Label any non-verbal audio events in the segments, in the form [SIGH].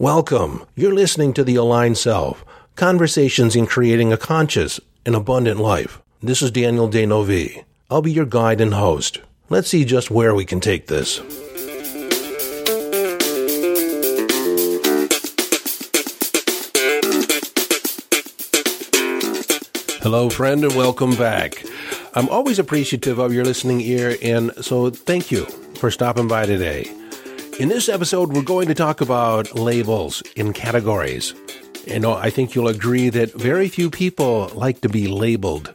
Welcome. You're listening to The Aligned Self Conversations in Creating a Conscious and Abundant Life. This is Daniel D'Neuville. I'll be your guide and host. Let's see just where we can take this. Hello, friend, and welcome back. I'm always appreciative of your listening ear, and so thank you for stopping by today. In this episode, we're going to talk about labels in categories. Know, I think you'll agree that very few people like to be labeled,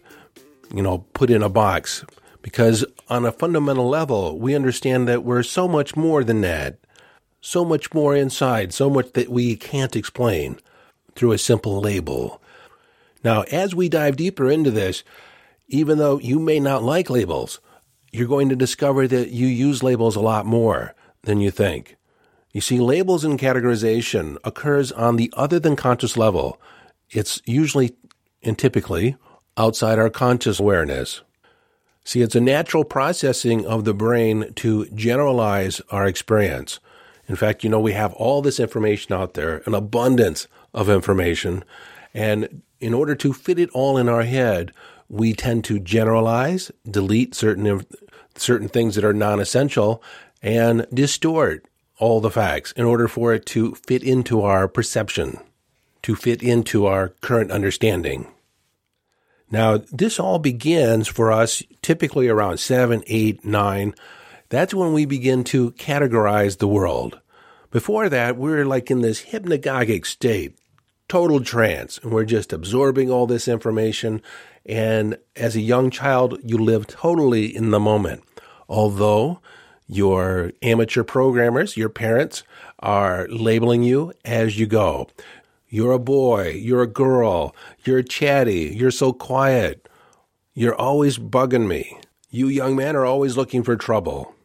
you know, put in a box, because on a fundamental level, we understand that we're so much more than that, so much more inside, so much that we can't explain through a simple label. Now, as we dive deeper into this, even though you may not like labels, you're going to discover that you use labels a lot more than you think. You see, labels and categorization occurs on the other than conscious level. It's usually and typically outside our conscious awareness. See, it's a natural processing of the brain to generalize our experience. In fact, you know, we have all this information out there, an abundance of information. And in order to fit it all in our head, we tend to generalize, delete certain certain things that are non-essential, and distort all the facts in order for it to fit into our perception, to fit into our current understanding. Now, this all begins for us typically around seven, eight, nine. That's when we begin to categorize the world. Before that, we're like in this hypnagogic state, total trance, and we're just absorbing all this information and as a young child, you live totally in the moment. Although your amateur programmers, your parents, are labeling you as you go. You're a boy, you're a girl, you're chatty, you're so quiet, you're always bugging me. You young men are always looking for trouble.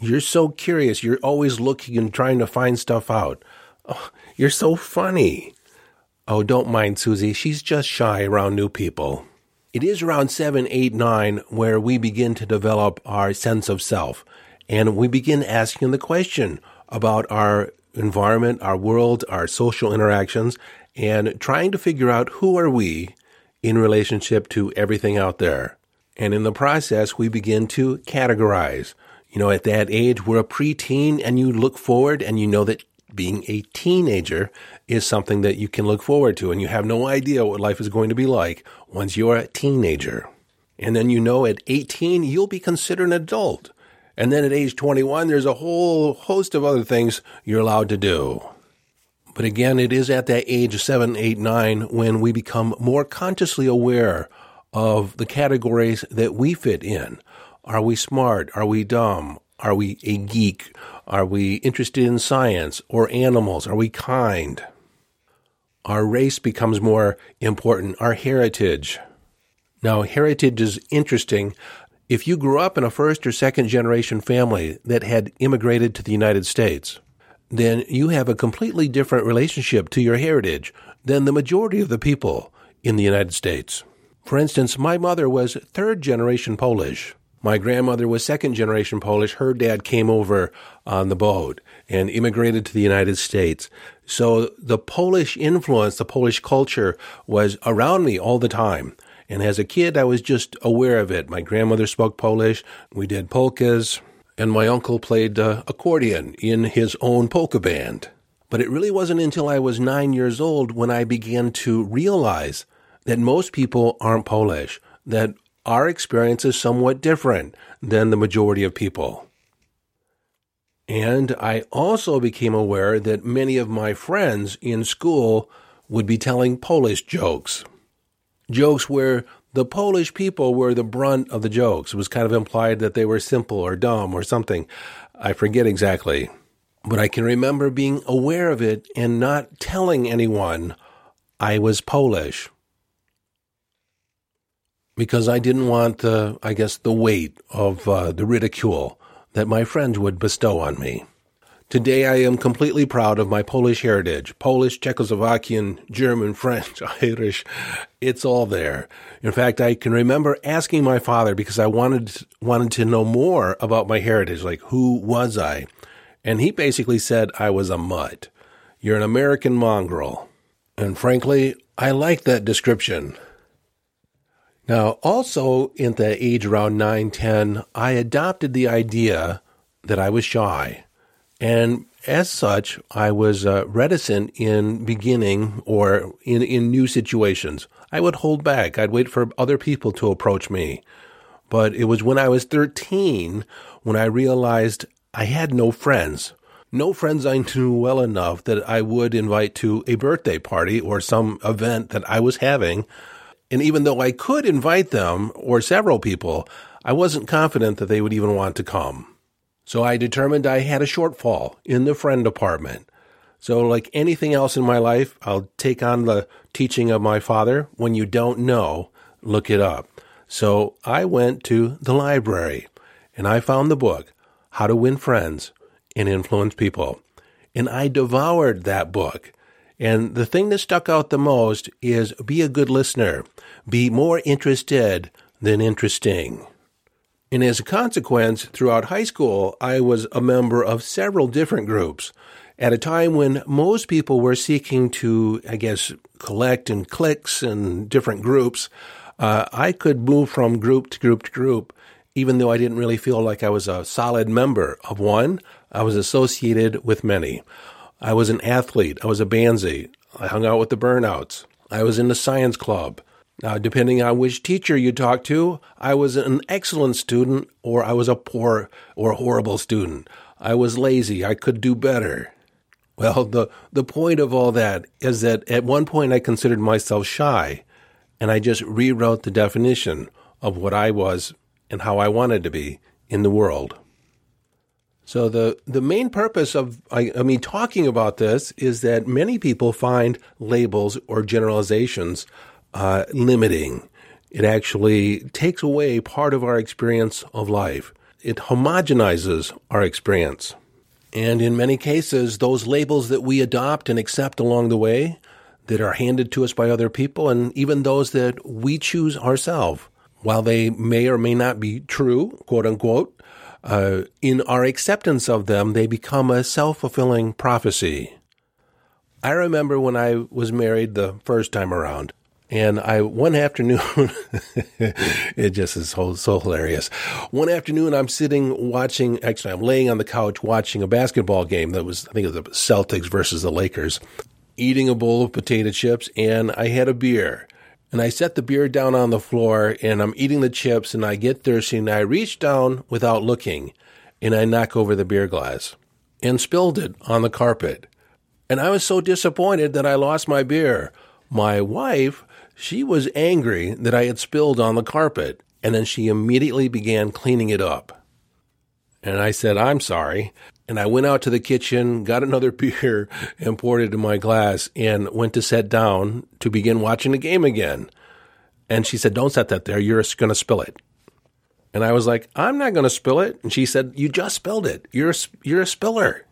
You're so curious, you're always looking and trying to find stuff out. Oh, you're so funny. Oh, don't mind Susie. She's just shy around new people. It is around seven, eight, nine where we begin to develop our sense of self. And we begin asking the question about our environment, our world, our social interactions, and trying to figure out who are we in relationship to everything out there. And in the process, we begin to categorize. You know, at that age, we're a preteen and you look forward and you know that being a teenager is something that you can look forward to, and you have no idea what life is going to be like once you're a teenager. And then you know at 18, you'll be considered an adult. And then at age 21, there's a whole host of other things you're allowed to do. But again, it is at that age, seven, eight, nine, when we become more consciously aware of the categories that we fit in. Are we smart? Are we dumb? Are we a geek? Are we interested in science or animals? Are we kind? Our race becomes more important, our heritage. Now, heritage is interesting. If you grew up in a first or second generation family that had immigrated to the United States, then you have a completely different relationship to your heritage than the majority of the people in the United States. For instance, my mother was third generation Polish. My grandmother was second generation Polish. Her dad came over on the boat and immigrated to the United States. So the Polish influence, the Polish culture was around me all the time. And as a kid, I was just aware of it. My grandmother spoke Polish. We did polkas. And my uncle played uh, accordion in his own polka band. But it really wasn't until I was nine years old when I began to realize that most people aren't Polish, that our experience is somewhat different than the majority of people. And I also became aware that many of my friends in school would be telling Polish jokes. Jokes where the Polish people were the brunt of the jokes. It was kind of implied that they were simple or dumb or something. I forget exactly. But I can remember being aware of it and not telling anyone I was Polish because I didn't want the, I guess, the weight of uh, the ridicule that my friends would bestow on me. Today I am completely proud of my Polish heritage. Polish, Czechoslovakian, German, [LAUGHS] French, Irish. It's all there. In fact, I can remember asking my father because I wanted, wanted to know more about my heritage. Like, who was I? And he basically said I was a mutt. You're an American mongrel. And frankly, I like that description. Now, also in the age around 9, 10, I adopted the idea that I was shy. And as such, I was uh, reticent in beginning or in, in new situations. I would hold back. I'd wait for other people to approach me. But it was when I was 13 when I realized I had no friends. No friends I knew well enough that I would invite to a birthday party or some event that I was having. And even though I could invite them or several people, I wasn't confident that they would even want to come. So I determined I had a shortfall in the friend department. So, like anything else in my life, I'll take on the teaching of my father. When you don't know, look it up. So I went to the library and I found the book, How to Win Friends and Influence People. And I devoured that book. And the thing that stuck out the most is be a good listener, be more interested than interesting. And as a consequence, throughout high school, I was a member of several different groups at a time when most people were seeking to, I guess, collect in cliques and different groups. Uh, I could move from group to group to group, even though I didn't really feel like I was a solid member of one. I was associated with many. I was an athlete. I was a bandsy. I hung out with the burnouts. I was in the science club. Now, depending on which teacher you talk to, I was an excellent student or I was a poor or horrible student. I was lazy. I could do better. Well, the, the point of all that is that at one point I considered myself shy, and I just rewrote the definition of what I was and how I wanted to be in the world. So the the main purpose of I, I mean talking about this is that many people find labels or generalizations uh, limiting. It actually takes away part of our experience of life. It homogenizes our experience. And in many cases, those labels that we adopt and accept along the way, that are handed to us by other people, and even those that we choose ourselves, while they may or may not be true, quote unquote, uh, in our acceptance of them, they become a self fulfilling prophecy. I remember when I was married the first time around, and I one [LAUGHS] afternoon, it just is so, so hilarious. One afternoon, I'm sitting watching. Actually, I'm laying on the couch watching a basketball game that was, I think, it was the Celtics versus the Lakers. Eating a bowl of potato chips, and I had a beer. And I set the beer down on the floor and I'm eating the chips and I get thirsty and I reach down without looking and I knock over the beer glass and spilled it on the carpet. And I was so disappointed that I lost my beer. My wife, she was angry that I had spilled on the carpet and then she immediately began cleaning it up. And I said, I'm sorry. And I went out to the kitchen, got another [LAUGHS] beer, and poured it in my glass, and went to sit down to begin watching the game again. And she said, Don't set that there. You're going to spill it. And I was like, I'm not going to spill it. And she said, You just spilled it. You're a, you're a spiller.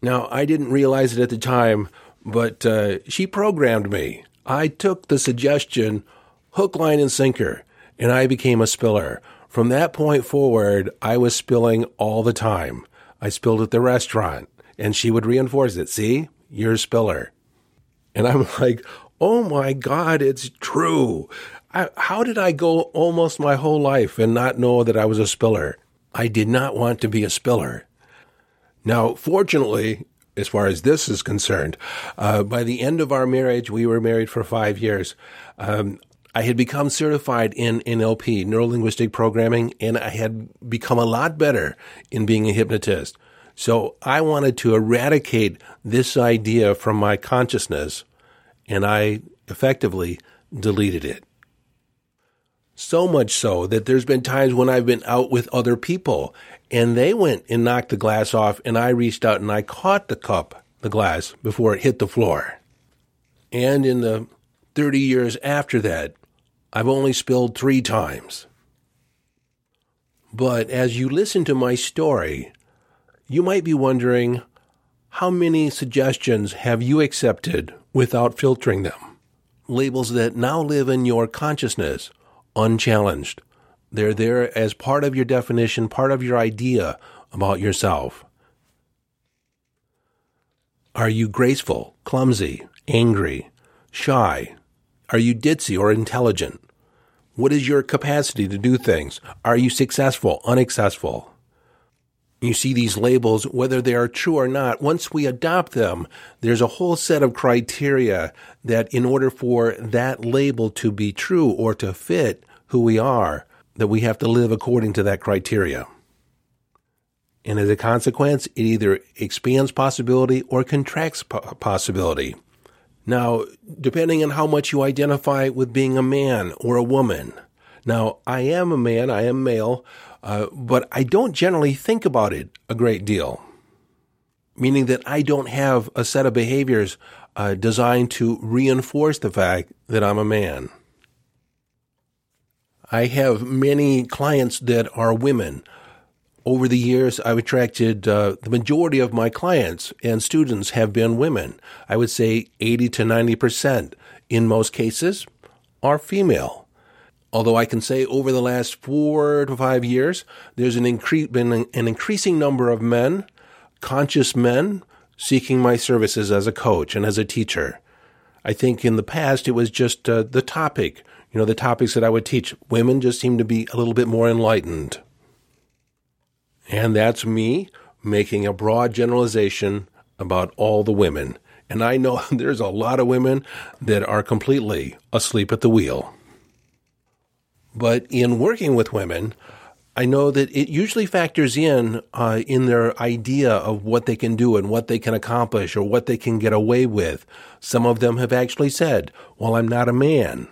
Now, I didn't realize it at the time, but uh, she programmed me. I took the suggestion hook, line, and sinker, and I became a spiller. From that point forward, I was spilling all the time. I spilled at the restaurant. And she would reinforce it. See, you're a spiller. And I'm [LAUGHS] like, oh my God, it's true. I, how did I go almost my whole life and not know that I was a spiller? I did not want to be a spiller. Now, fortunately, as far as this is concerned, uh, by the end of our marriage, we were married for five years. Um, I had become certified in NLP, neuro linguistic programming, and I had become a lot better in being a hypnotist. So I wanted to eradicate this idea from my consciousness, and I effectively deleted it. So much so that there's been times when I've been out with other people and they went and knocked the glass off, and I reached out and I caught the cup, the glass, before it hit the floor. And in the 30 years after that, I've only spilled three times. But as you listen to my story, you might be wondering how many suggestions have you accepted without filtering them? Labels that now live in your consciousness unchallenged. They're there as part of your definition, part of your idea about yourself. Are you graceful, clumsy, angry, shy? Are you ditzy or intelligent? What is your capacity to do things? Are you successful, unsuccessful? You see these labels, whether they are true or not, once we adopt them, there's a whole set of criteria that in order for that label to be true or to fit who we are, that we have to live according to that criteria. And as a consequence, it either expands possibility or contracts possibility. Now, depending on how much you identify with being a man or a woman. Now, I am a man, I am male, uh, but I don't generally think about it a great deal. Meaning that I don't have a set of behaviors uh, designed to reinforce the fact that I'm a man. I have many clients that are women over the years, I've attracted uh, the majority of my clients and students have been women. I would say 80 to 90% in most cases are female. Although I can say over the last four to five years, there's an incre- been an increasing number of men, conscious men, seeking my services as a coach and as a teacher. I think in the past it was just uh, the topic, you know, the topics that I would teach. Women just seem to be a little bit more enlightened. And that's me making a broad generalization about all the women. And I know [LAUGHS] there's a lot of women that are completely asleep at the wheel. But in working with women, I know that it usually factors in uh, in their idea of what they can do and what they can accomplish or what they can get away with. Some of them have actually said, Well, I'm not a man,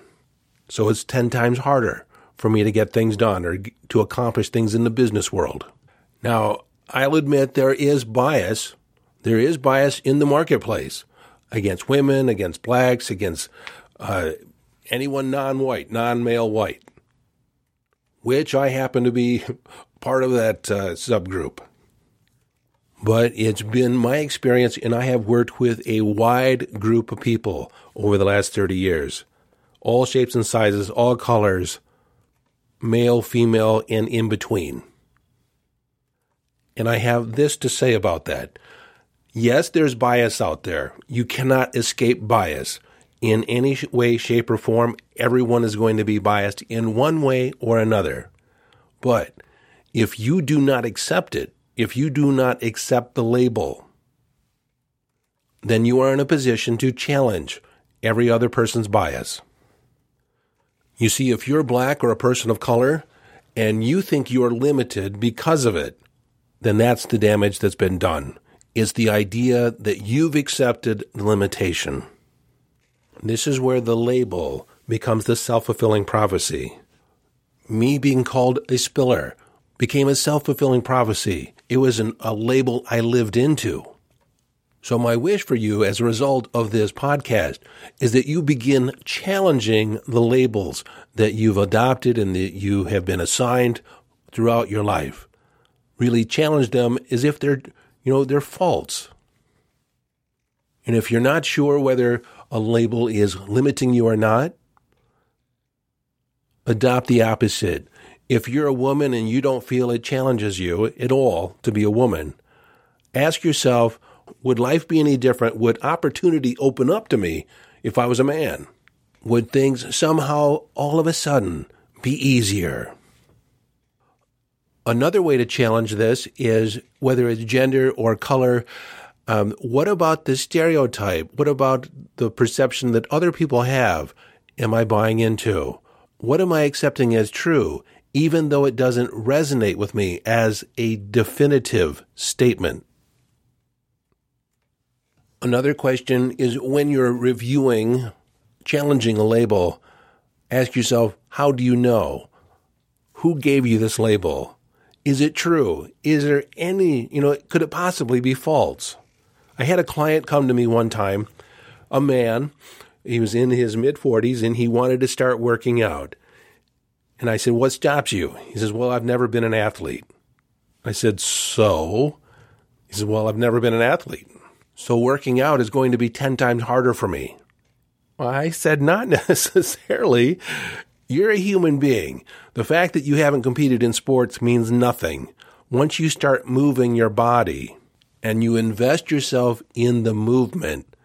so it's 10 times harder for me to get things done or to accomplish things in the business world. Now, I'll admit there is bias. There is bias in the marketplace against women, against blacks, against uh, anyone non white, non male white, which I happen to be [LAUGHS] part of that uh, subgroup. But it's been my experience, and I have worked with a wide group of people over the last 30 years all shapes and sizes, all colors, male, female, and in between. And I have this to say about that. Yes, there's bias out there. You cannot escape bias. In any way, shape, or form, everyone is going to be biased in one way or another. But if you do not accept it, if you do not accept the label, then you are in a position to challenge every other person's bias. You see, if you're black or a person of color and you think you're limited because of it, then that's the damage that's been done. Is the idea that you've accepted the limitation. This is where the label becomes the self fulfilling prophecy. Me being called a spiller became a self fulfilling prophecy. It was an, a label I lived into. So, my wish for you as a result of this podcast is that you begin challenging the labels that you've adopted and that you have been assigned throughout your life really challenge them as if they're, you know, they're false. And if you're not sure whether a label is limiting you or not, adopt the opposite. If you're a woman and you don't feel it challenges you at all to be a woman, ask yourself, would life be any different? Would opportunity open up to me if I was a man? Would things somehow all of a sudden be easier? Another way to challenge this is whether it's gender or color. Um, what about the stereotype? What about the perception that other people have? Am I buying into? What am I accepting as true, even though it doesn't resonate with me as a definitive statement? Another question is when you're reviewing, challenging a label, ask yourself, how do you know? Who gave you this label? Is it true? Is there any, you know, could it possibly be false? I had a client come to me one time, a man, he was in his mid 40s and he wanted to start working out. And I said, What stops you? He says, Well, I've never been an athlete. I said, So? He says, Well, I've never been an athlete. So working out is going to be 10 times harder for me. Well, I said, Not [LAUGHS] necessarily. You're a human being. The fact that you haven't competed in sports means nothing. Once you start moving your body and you invest yourself in the movement,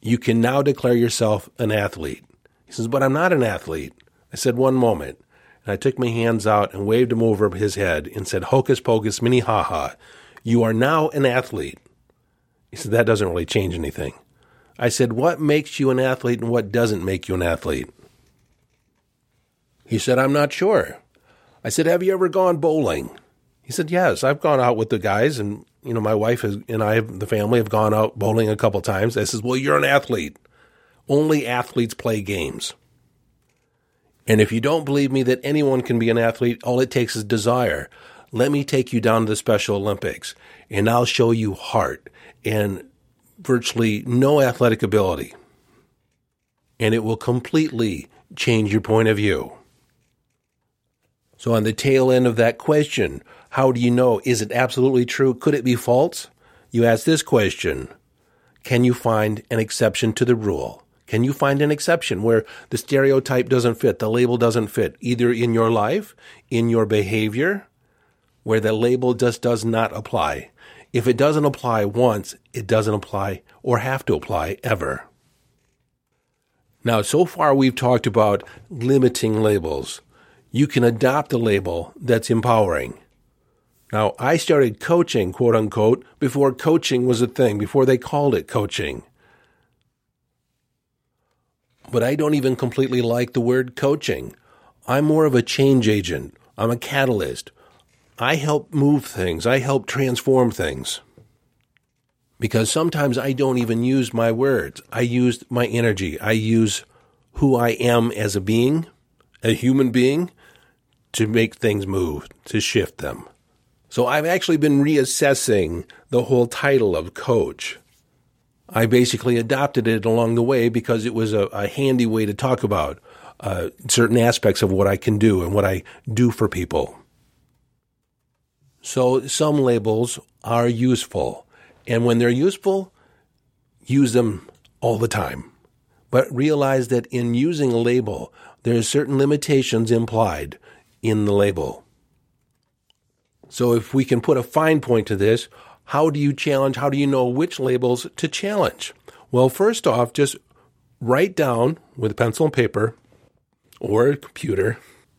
you can now declare yourself an athlete. He says, But I'm not an athlete. I said, One moment. And I took my hands out and waved him over his head and said, Hocus pocus, mini ha ha. You are now an athlete. He said, That doesn't really change anything. I said, What makes you an athlete and what doesn't make you an athlete? He said, I'm not sure. I said, Have you ever gone bowling? He said, Yes, I've gone out with the guys, and you know, my wife has, and I, the family, have gone out bowling a couple times. I says, Well, you're an athlete. Only athletes play games. And if you don't believe me that anyone can be an athlete, all it takes is desire. Let me take you down to the Special Olympics and I'll show you heart and virtually no athletic ability. And it will completely change your point of view. So, on the tail end of that question, how do you know? Is it absolutely true? Could it be false? You ask this question Can you find an exception to the rule? Can you find an exception where the stereotype doesn't fit, the label doesn't fit, either in your life, in your behavior, where the label just does not apply? If it doesn't apply once, it doesn't apply or have to apply ever. Now, so far we've talked about limiting labels. You can adopt a label that's empowering. Now, I started coaching, quote unquote, before coaching was a thing, before they called it coaching but I don't even completely like the word coaching. I'm more of a change agent. I'm a catalyst. I help move things. I help transform things. Because sometimes I don't even use my words. I use my energy. I use who I am as a being, a human being, to make things move, to shift them. So I've actually been reassessing the whole title of coach. I basically adopted it along the way because it was a, a handy way to talk about uh, certain aspects of what I can do and what I do for people. So some labels are useful, and when they're useful, use them all the time. But realize that in using a label, there are certain limitations implied in the label. So if we can put a fine point to this, how do you challenge? How do you know which labels to challenge? Well, first off, just write down with a pencil and paper or a computer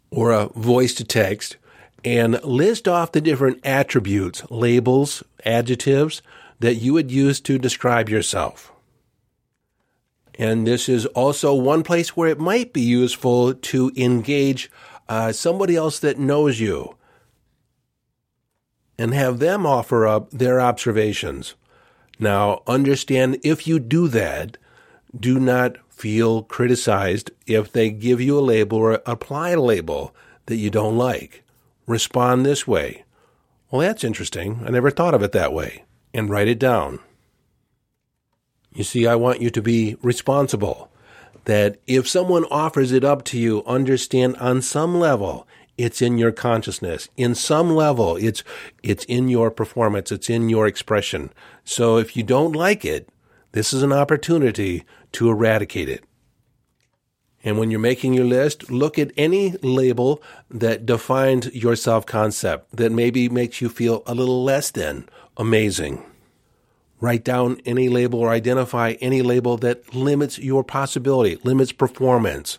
or a voice to text and list off the different attributes, labels, adjectives that you would use to describe yourself. And this is also one place where it might be useful to engage uh, somebody else that knows you and have them offer up their observations. Now, understand if you do that, do not feel criticized if they give you a label or apply a label that you don't like. Respond this way. Well, that's interesting. I never thought of it that way. And write it down. You see, I want you to be responsible. That if someone offers it up to you, understand on some level it's in your consciousness. In some level, it's, it's in your performance. It's in your expression. So if you don't like it, this is an opportunity to eradicate it. And when you're making your list, look at any label that defines your self concept that maybe makes you feel a little less than amazing. Write down any label or identify any label that limits your possibility, limits performance,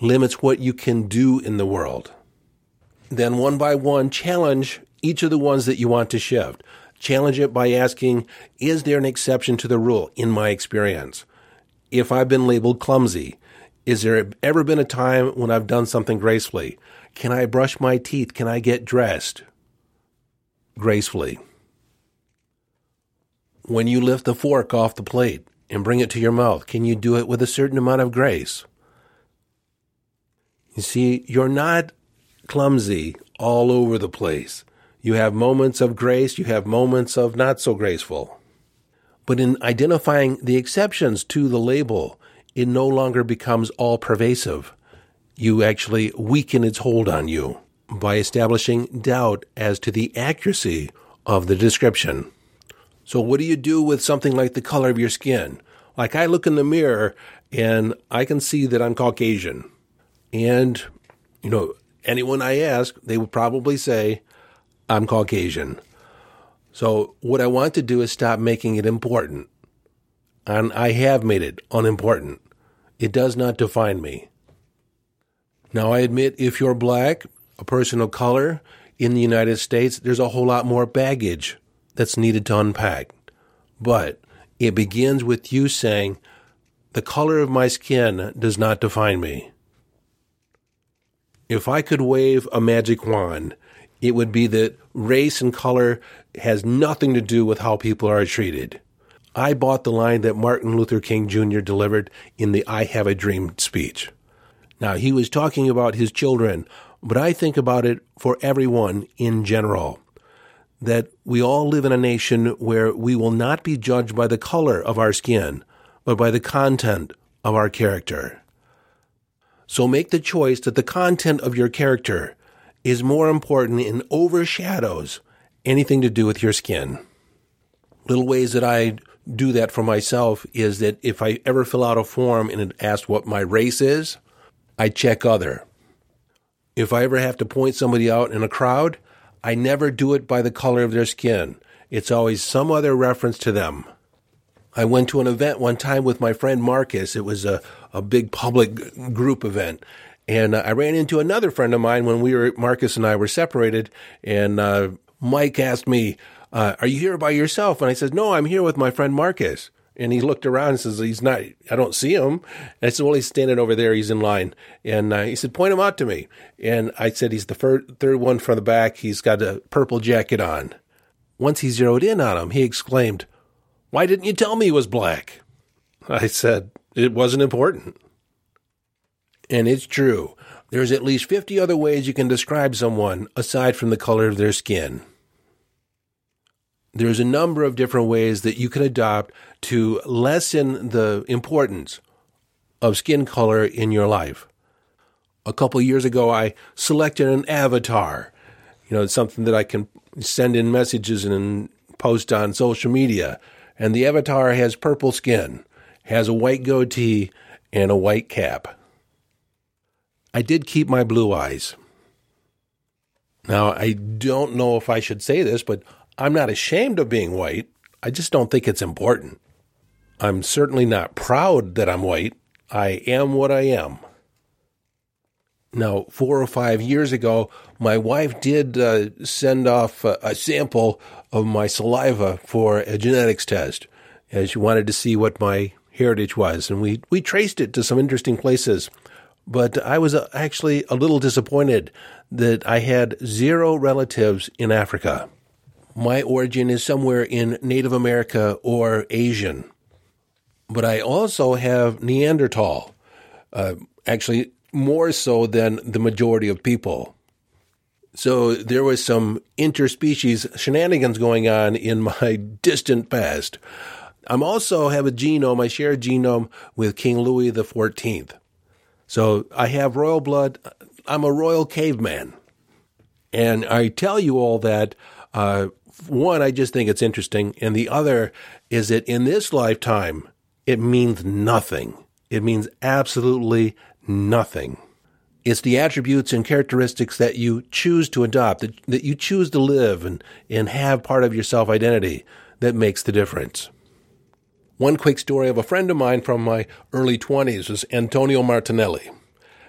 limits what you can do in the world then one by one challenge each of the ones that you want to shift. Challenge it by asking, is there an exception to the rule in my experience? If I've been labeled clumsy, is there ever been a time when I've done something gracefully? Can I brush my teeth? Can I get dressed gracefully? When you lift the fork off the plate and bring it to your mouth, can you do it with a certain amount of grace? You see, you're not clumsy all over the place. You have moments of grace, you have moments of not so graceful. But in identifying the exceptions to the label, it no longer becomes all pervasive. You actually weaken its hold on you by establishing doubt as to the accuracy of the description. So, what do you do with something like the color of your skin? Like, I look in the mirror and I can see that I'm Caucasian. And, you know, anyone I ask, they would probably say, I'm Caucasian. So, what I want to do is stop making it important. And I have made it unimportant. It does not define me. Now, I admit if you're black, a person of color in the United States, there's a whole lot more baggage that's needed to unpack. But it begins with you saying, the color of my skin does not define me. If I could wave a magic wand, it would be that race and color has nothing to do with how people are treated. I bought the line that Martin Luther King Jr. delivered in the I Have a Dream speech. Now, he was talking about his children, but I think about it for everyone in general. That we all live in a nation where we will not be judged by the color of our skin, but by the content of our character. So make the choice that the content of your character is more important and overshadows anything to do with your skin. Little ways that I do that for myself is that if I ever fill out a form and it asks what my race is, I check other. If I ever have to point somebody out in a crowd, I never do it by the color of their skin. It's always some other reference to them. I went to an event one time with my friend Marcus. It was a, a big public group event. And uh, I ran into another friend of mine when we were, Marcus and I were separated. And uh, Mike asked me, uh, Are you here by yourself? And I said, No, I'm here with my friend Marcus. And he looked around and says, He's not, I don't see him. And I said, Well, he's standing over there. He's in line. And uh, he said, Point him out to me. And I said, He's the fir- third one from the back. He's got a purple jacket on. Once he zeroed in on him, he exclaimed, why didn't you tell me he was black? I said, It wasn't important. And it's true. There's at least 50 other ways you can describe someone aside from the color of their skin. There's a number of different ways that you can adopt to lessen the importance of skin color in your life. A couple years ago, I selected an avatar. You know, it's something that I can send in messages and post on social media and the avatar has purple skin, has a white goatee, and a white cap. I did keep my blue eyes. Now, I don't know if I should say this, but I'm not ashamed of being white. I just don't think it's important. I'm certainly not proud that I'm white. I am what I am. Now, four or five years ago, my wife did uh, send off a, a sample of my saliva for a genetics test, as she wanted to see what my heritage was. And we, we traced it to some interesting places. But I was uh, actually a little disappointed that I had zero relatives in Africa. My origin is somewhere in Native America or Asian. But I also have Neanderthal, uh, actually, more so than the majority of people. So there was some interspecies shenanigans going on in my [LAUGHS] distant past. I'm also have a genome, I share a genome with King Louis Fourteenth. So I have royal blood. I'm a royal caveman. And I tell you all that, uh, one, I just think it's interesting. And the other is that in this lifetime, it means nothing. It means absolutely nothing. It's the attributes and characteristics that you choose to adopt, that, that you choose to live and, and have part of your self identity that makes the difference. One quick story of a friend of mine from my early 20s was Antonio Martinelli.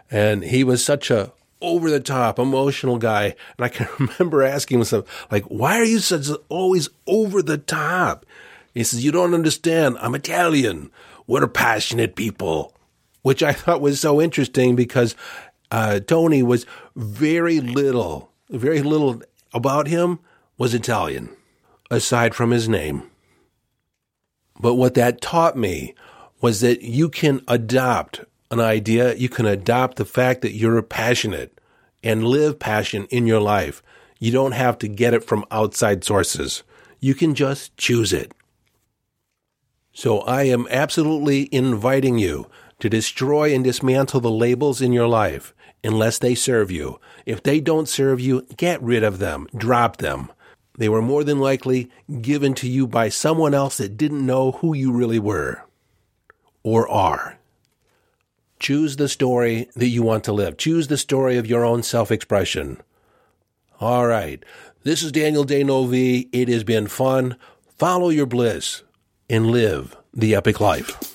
And he was such a over the top, emotional guy. And I can [LAUGHS] remember asking myself, like, why are you such always over the top? He says, you don't understand. I'm Italian. We're passionate people, which I thought was so interesting because uh, Tony was very little, very little about him was Italian, aside from his name. But what that taught me was that you can adopt an idea, you can adopt the fact that you're passionate and live passion in your life. You don't have to get it from outside sources. You can just choose it. So I am absolutely inviting you to destroy and dismantle the labels in your life unless they serve you. If they don't serve you, get rid of them, drop them. They were more than likely given to you by someone else that didn't know who you really were or are. Choose the story that you want to live. Choose the story of your own self expression. All right. This is Daniel D'Neuville. It has been fun. Follow your bliss and live the epic life.